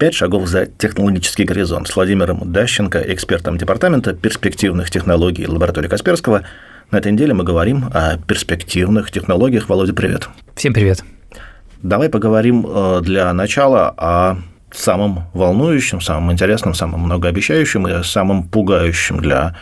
«Пять шагов за технологический горизонт» с Владимиром Дащенко, экспертом Департамента перспективных технологий лаборатории Касперского. На этой неделе мы говорим о перспективных технологиях. Володя, привет. Всем привет. Давай поговорим э, для начала о самым волнующим, самым интересным, самым многообещающим и самым пугающим для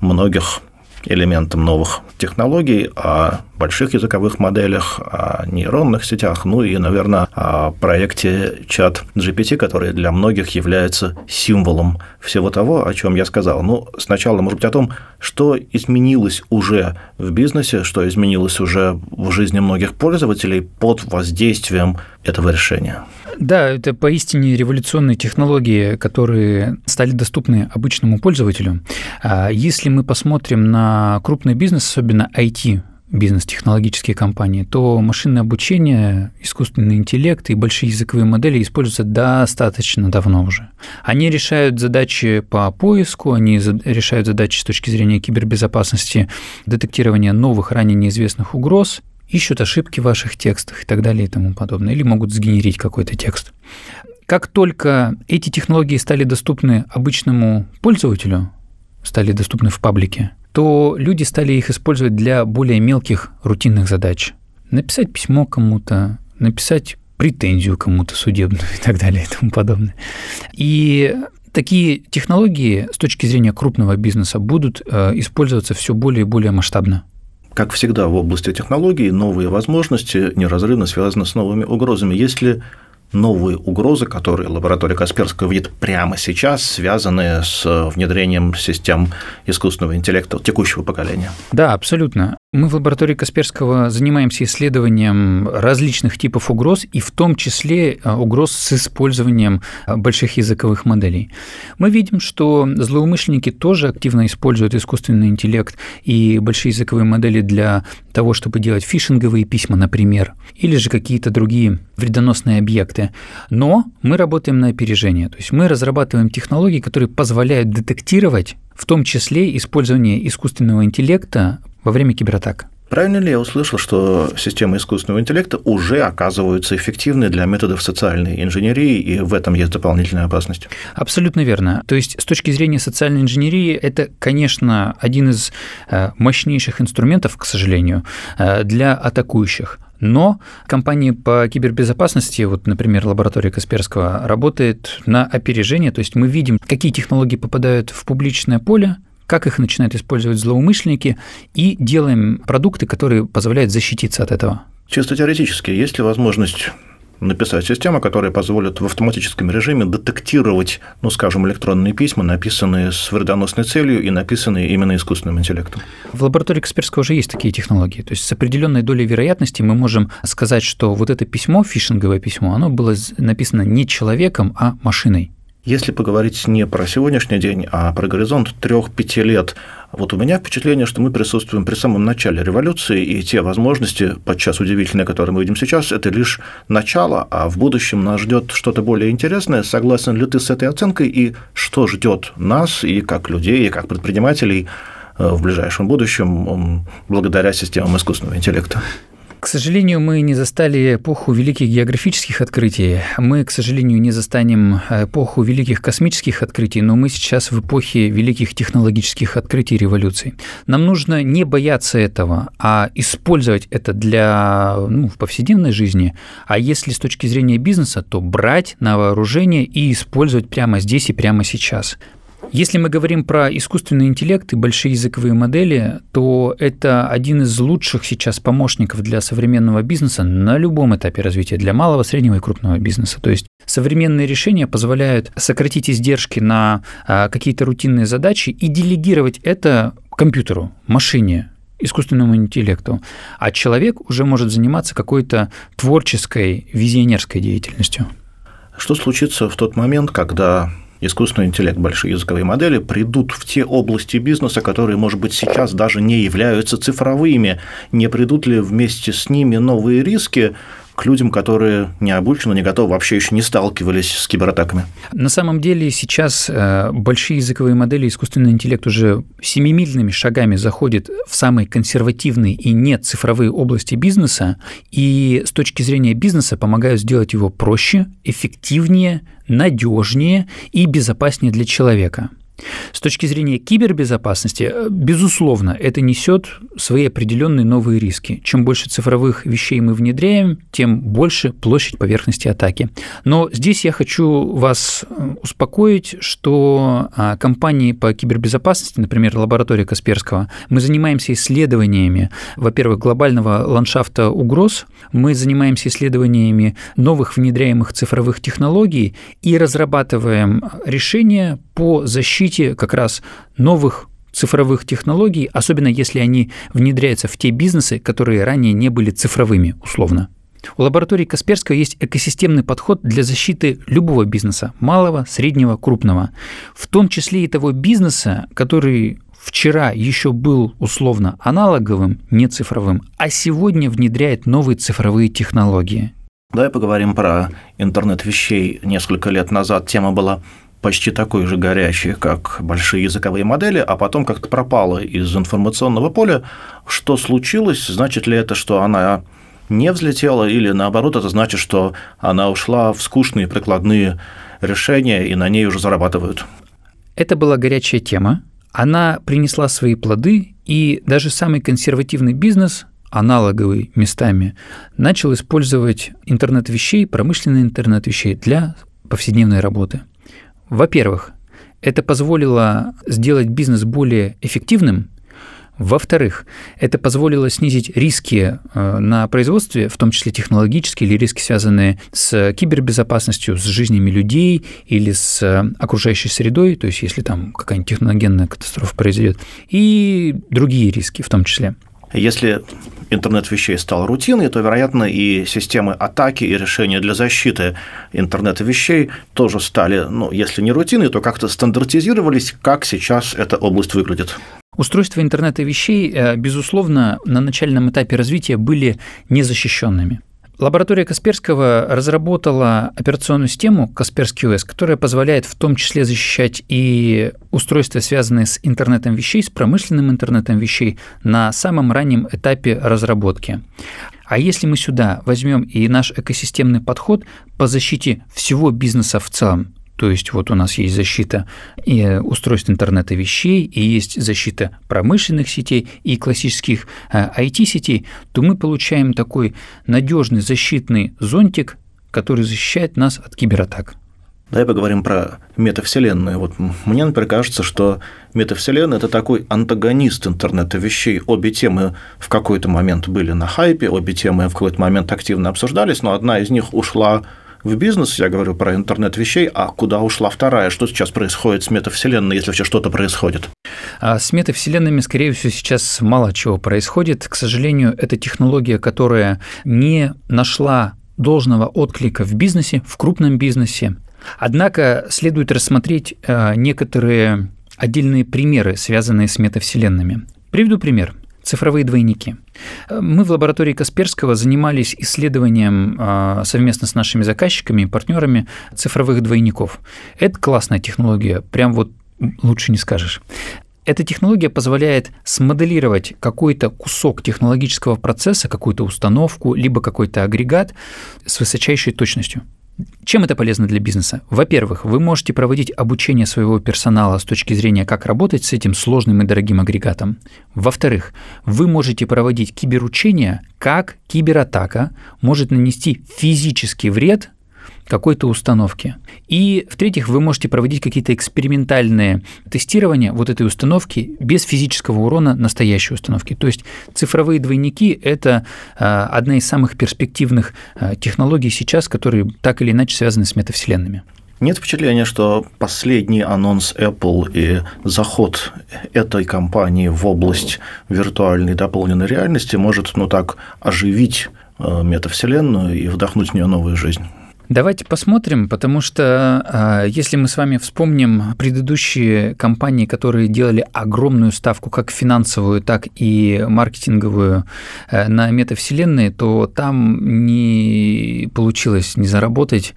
многих элементом новых технологий, о больших языковых моделях, о нейронных сетях, ну и, наверное, о проекте чат GPT, который для многих является символом всего того, о чем я сказал. Ну, сначала, может быть, о том, что изменилось уже в бизнесе, что изменилось уже в жизни многих пользователей под воздействием этого решения. Да, это поистине революционные технологии, которые стали доступны обычному пользователю. А если мы посмотрим на крупный бизнес, особенно IT, бизнес-технологические компании, то машинное обучение, искусственный интеллект и большие языковые модели используются достаточно давно уже. Они решают задачи по поиску, они решают задачи с точки зрения кибербезопасности, детектирования новых, ранее неизвестных угроз ищут ошибки в ваших текстах и так далее и тому подобное, или могут сгенерить какой-то текст. Как только эти технологии стали доступны обычному пользователю, стали доступны в паблике, то люди стали их использовать для более мелких рутинных задач. Написать письмо кому-то, написать претензию кому-то судебную и так далее и тому подобное. И такие технологии с точки зрения крупного бизнеса будут э, использоваться все более и более масштабно. Как всегда в области технологий, новые возможности неразрывно связаны с новыми угрозами. Если новые угрозы, которые лаборатория Касперского видит прямо сейчас, связанные с внедрением систем искусственного интеллекта текущего поколения. Да, абсолютно. Мы в лаборатории Касперского занимаемся исследованием различных типов угроз, и в том числе а, угроз с использованием а, больших языковых моделей. Мы видим, что злоумышленники тоже активно используют искусственный интеллект и большие языковые модели для того, чтобы делать фишинговые письма, например, или же какие-то другие вредоносные объекты. Но мы работаем на опережение, то есть мы разрабатываем технологии, которые позволяют детектировать в том числе использование искусственного интеллекта во время кибератак. Правильно ли я услышал, что системы искусственного интеллекта уже оказываются эффективны для методов социальной инженерии, и в этом есть дополнительная опасность? Абсолютно верно. То есть с точки зрения социальной инженерии это, конечно, один из э, мощнейших инструментов, к сожалению, э, для атакующих. Но компании по кибербезопасности, вот, например, лаборатория Касперского, работает на опережение, то есть мы видим, какие технологии попадают в публичное поле, как их начинают использовать злоумышленники, и делаем продукты, которые позволяют защититься от этого. Чисто теоретически, есть ли возможность написать систему, которая позволит в автоматическом режиме детектировать, ну, скажем, электронные письма, написанные с вредоносной целью и написанные именно искусственным интеллектом. В лаборатории Касперского уже есть такие технологии. То есть с определенной долей вероятности мы можем сказать, что вот это письмо, фишинговое письмо, оно было написано не человеком, а машиной. Если поговорить не про сегодняшний день, а про горизонт трех-пяти лет, вот у меня впечатление, что мы присутствуем при самом начале революции, и те возможности, подчас удивительные, которые мы видим сейчас, это лишь начало, а в будущем нас ждет что-то более интересное. Согласен ли ты с этой оценкой, и что ждет нас, и как людей, и как предпринимателей э, в ближайшем будущем благодаря системам искусственного интеллекта? К сожалению, мы не застали эпоху великих географических открытий. Мы, к сожалению, не застанем эпоху великих космических открытий, но мы сейчас в эпохе великих технологических открытий революций. Нам нужно не бояться этого, а использовать это для ну, в повседневной жизни. А если с точки зрения бизнеса, то брать на вооружение и использовать прямо здесь и прямо сейчас. Если мы говорим про искусственный интеллект и большие языковые модели, то это один из лучших сейчас помощников для современного бизнеса на любом этапе развития, для малого, среднего и крупного бизнеса. То есть современные решения позволяют сократить издержки на а, какие-то рутинные задачи и делегировать это компьютеру, машине, искусственному интеллекту, а человек уже может заниматься какой-то творческой, визионерской деятельностью. Что случится в тот момент, когда искусственный интеллект, большие языковые модели придут в те области бизнеса, которые, может быть, сейчас даже не являются цифровыми. Не придут ли вместе с ними новые риски, к людям, которые не обучены, не готовы, вообще еще не сталкивались с кибератаками? На самом деле сейчас э, большие языковые модели искусственный интеллект уже семимильными шагами заходит в самые консервативные и не цифровые области бизнеса, и с точки зрения бизнеса помогают сделать его проще, эффективнее, надежнее и безопаснее для человека. С точки зрения кибербезопасности, э, безусловно, это несет свои определенные новые риски. Чем больше цифровых вещей мы внедряем, тем больше площадь поверхности атаки. Но здесь я хочу вас э, успокоить, что а, компании по кибербезопасности, например, лаборатория Касперского, мы занимаемся исследованиями, во-первых, глобального ландшафта угроз, мы занимаемся исследованиями новых внедряемых цифровых технологий и разрабатываем решения по защите как раз новых цифровых технологий, особенно если они внедряются в те бизнесы, которые ранее не были цифровыми, условно. У лаборатории Касперского есть экосистемный подход для защиты любого бизнеса, малого, среднего, крупного, в том числе и того бизнеса, который вчера еще был условно аналоговым, не цифровым, а сегодня внедряет новые цифровые технологии. Давай поговорим про интернет вещей. Несколько лет назад тема была почти такой же горячей, как большие языковые модели, а потом как-то пропала из информационного поля. Что случилось? Значит ли это, что она не взлетела, или наоборот, это значит, что она ушла в скучные прикладные решения, и на ней уже зарабатывают? Это была горячая тема. Она принесла свои плоды, и даже самый консервативный бизнес аналоговый местами, начал использовать интернет вещей, промышленный интернет вещей для повседневной работы. Во-первых, это позволило сделать бизнес более эффективным. Во-вторых, это позволило снизить риски э, на производстве, в том числе технологические или риски, связанные с кибербезопасностью, с жизнями людей или с э, окружающей средой, то есть если там какая-нибудь техногенная катастрофа произойдет, и другие риски в том числе. Если интернет вещей стал рутиной, то, вероятно, и системы атаки и решения для защиты интернета вещей тоже стали, ну, если не рутиной, то как-то стандартизировались, как сейчас эта область выглядит. Устройства интернета вещей, э, безусловно, на начальном этапе развития были незащищенными. Лаборатория Касперского разработала операционную систему Касперский OS, которая позволяет в том числе защищать и устройства, связанные с интернетом вещей, с промышленным интернетом вещей на самом раннем этапе разработки. А если мы сюда возьмем и наш экосистемный подход по защите всего бизнеса в целом, то есть вот у нас есть защита и устройств интернета вещей, и есть защита промышленных сетей и классических IT-сетей, э, то мы получаем такой надежный защитный зонтик, который защищает нас от кибератак. Давай поговорим про метавселенную. Вот мне, например, кажется, что метавселенная – это такой антагонист интернета вещей. Обе темы в какой-то момент были на хайпе, обе темы в какой-то момент активно обсуждались, но одна из них ушла в бизнес, я говорю про интернет вещей, а куда ушла вторая? Что сейчас происходит с метавселенной, если вообще что-то происходит? А с метавселенными, скорее всего, сейчас мало чего происходит. К сожалению, это технология, которая не нашла должного отклика в бизнесе, в крупном бизнесе. Однако следует рассмотреть э, некоторые отдельные примеры, связанные с метавселенными. Приведу пример цифровые двойники. Мы в лаборатории Касперского занимались исследованием а, совместно с нашими заказчиками и партнерами цифровых двойников. Это классная технология, прям вот лучше не скажешь. Эта технология позволяет смоделировать какой-то кусок технологического процесса, какую-то установку, либо какой-то агрегат с высочайшей точностью. Чем это полезно для бизнеса? Во-первых, вы можете проводить обучение своего персонала с точки зрения, как работать с этим сложным и дорогим агрегатом. Во-вторых, вы можете проводить киберучения, как кибератака может нанести физический вред какой-то установки. И, в-третьих, вы можете проводить какие-то экспериментальные тестирования вот этой установки без физического урона настоящей установки. То есть цифровые двойники – это а, одна из самых перспективных а, технологий сейчас, которые так или иначе связаны с метавселенными. Нет впечатления, что последний анонс Apple и заход этой компании в область виртуальной дополненной реальности может ну так оживить а, метавселенную и вдохнуть в нее новую жизнь? Давайте посмотрим, потому что а, если мы с вами вспомним предыдущие компании, которые делали огромную ставку как финансовую, так и маркетинговую э, на метавселенные, то там не получилось не заработать,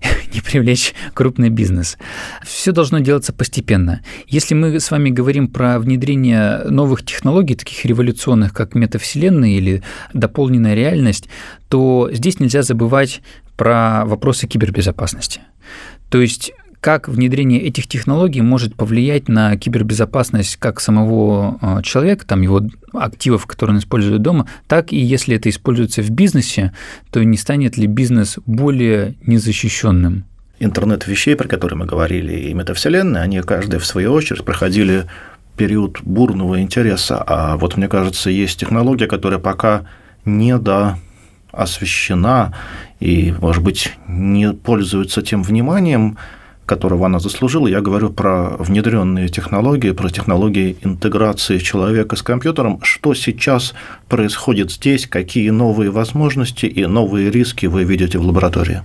не привлечь крупный бизнес. Все должно делаться постепенно. Если мы с вами говорим про внедрение новых технологий, таких революционных, как метавселенные или дополненная реальность, то здесь нельзя забывать про вопросы кибербезопасности. То есть как внедрение этих технологий может повлиять на кибербезопасность как самого а, человека, там его активов, которые он использует дома, так и если это используется в бизнесе, то не станет ли бизнес более незащищенным? Интернет вещей, про которые мы говорили, и метавселенная, они каждая в свою очередь проходили период бурного интереса. А вот мне кажется, есть технология, которая пока не до освещена и, может быть, не пользуется тем вниманием, которого она заслужила. Я говорю про внедренные технологии, про технологии интеграции человека с компьютером. Что сейчас происходит здесь, какие новые возможности и новые риски вы видите в лаборатории?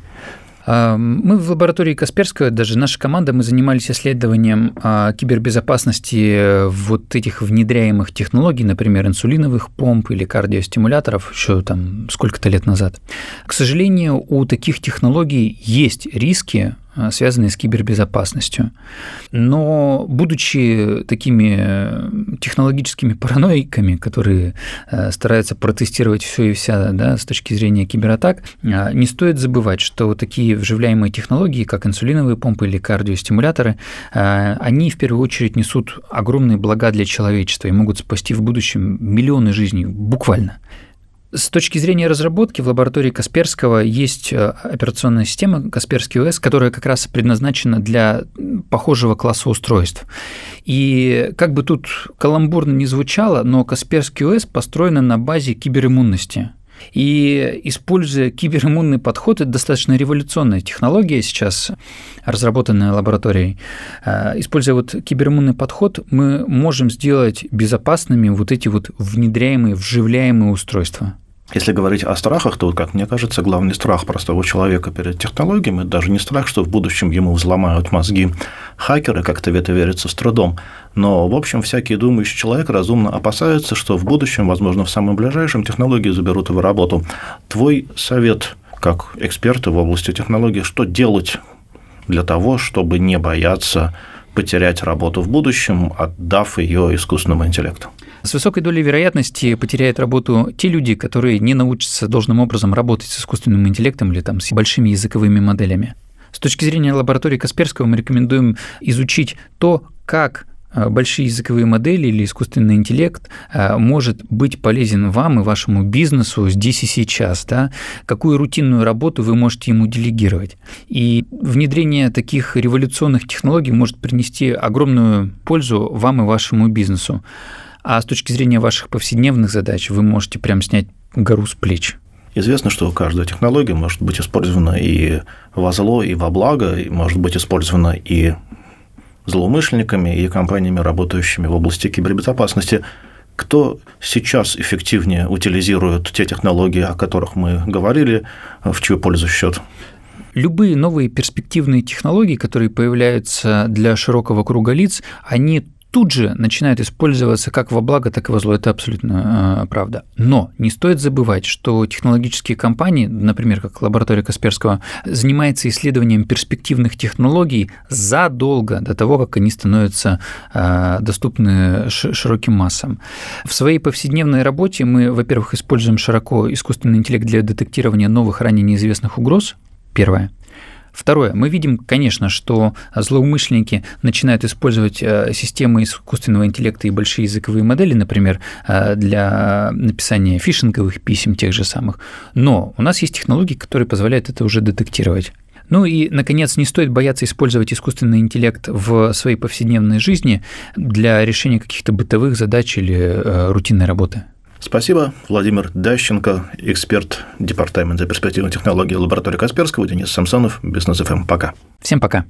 Мы в лаборатории Касперского, даже наша команда, мы занимались исследованием а, кибербезопасности вот этих внедряемых технологий, например, инсулиновых помп или кардиостимуляторов еще там сколько-то лет назад. К сожалению, у таких технологий есть риски, Э, связанные с кибербезопасностью. Но будучи такими э, технологическими параноиками, которые э, стараются протестировать все и вся да, с точки зрения кибератак, не стоит забывать, что такие вживляемые технологии, как инсулиновые помпы или кардиостимуляторы, они в первую очередь несут огромные блага для человечества и могут спасти в будущем миллионы жизней, буквально. С точки зрения разработки в лаборатории Касперского есть э, операционная система Касперский ОС, которая как раз предназначена для похожего класса устройств. И как бы тут каламбурно не звучало, но Касперский ОС построена на базе кибериммунности. И используя кибериммунный подход, это достаточно революционная технология сейчас, разработанная лабораторией. Э, используя вот кибериммунный подход, мы можем сделать безопасными вот эти вот внедряемые, вживляемые устройства. Если говорить о страхах, то, как мне кажется, главный страх простого человека перед технологиями, даже не страх, что в будущем ему взломают мозги хакеры, как-то в это верится с трудом, но, в общем, всякий думающий человек разумно опасается, что в будущем, возможно, в самом ближайшем, технологии заберут его работу. Твой совет как эксперта в области технологий, что делать для того, чтобы не бояться потерять работу в будущем, отдав ее искусственному интеллекту? С высокой долей вероятности потеряют работу те люди, которые не научатся должным образом работать с искусственным интеллектом или там, с большими языковыми моделями. С точки зрения лаборатории Касперского мы рекомендуем изучить то, как а, большие языковые модели или искусственный интеллект а, может быть полезен вам и вашему бизнесу здесь и сейчас, да, какую рутинную работу вы можете ему делегировать. И внедрение таких революционных технологий может принести огромную пользу вам и вашему бизнесу. А с точки зрения ваших повседневных задач вы можете прям снять гору с плеч. Известно, что каждая технология может быть использована и во зло, и во благо, и может быть использована и злоумышленниками, и компаниями, работающими в области кибербезопасности. Кто сейчас эффективнее утилизирует те технологии, о которых мы говорили, в чью пользу счет? Любые новые перспективные технологии, которые появляются для широкого круга лиц, они тут же начинают использоваться как во благо, так и во зло. Это абсолютно э, правда. Но не стоит забывать, что технологические компании, например, как лаборатория Касперского, занимается исследованием перспективных технологий задолго до того, как они становятся э, доступны широким массам. В своей повседневной работе мы, во-первых, используем широко искусственный интеллект для детектирования новых ранее неизвестных угроз. Первое. Второе. Мы видим, конечно, что злоумышленники начинают использовать э, системы искусственного интеллекта и большие языковые модели, например, э, для написания фишинговых писем тех же самых. Но у нас есть технологии, которые позволяют это уже детектировать. Ну и, наконец, не стоит бояться использовать искусственный интеллект в своей повседневной жизни для решения каких-то бытовых задач или э, рутинной работы. Спасибо. Владимир Дащенко, эксперт Департамента перспективных технологий лаборатории Касперского, Денис Самсонов, Бизнес ФМ. Пока. Всем пока.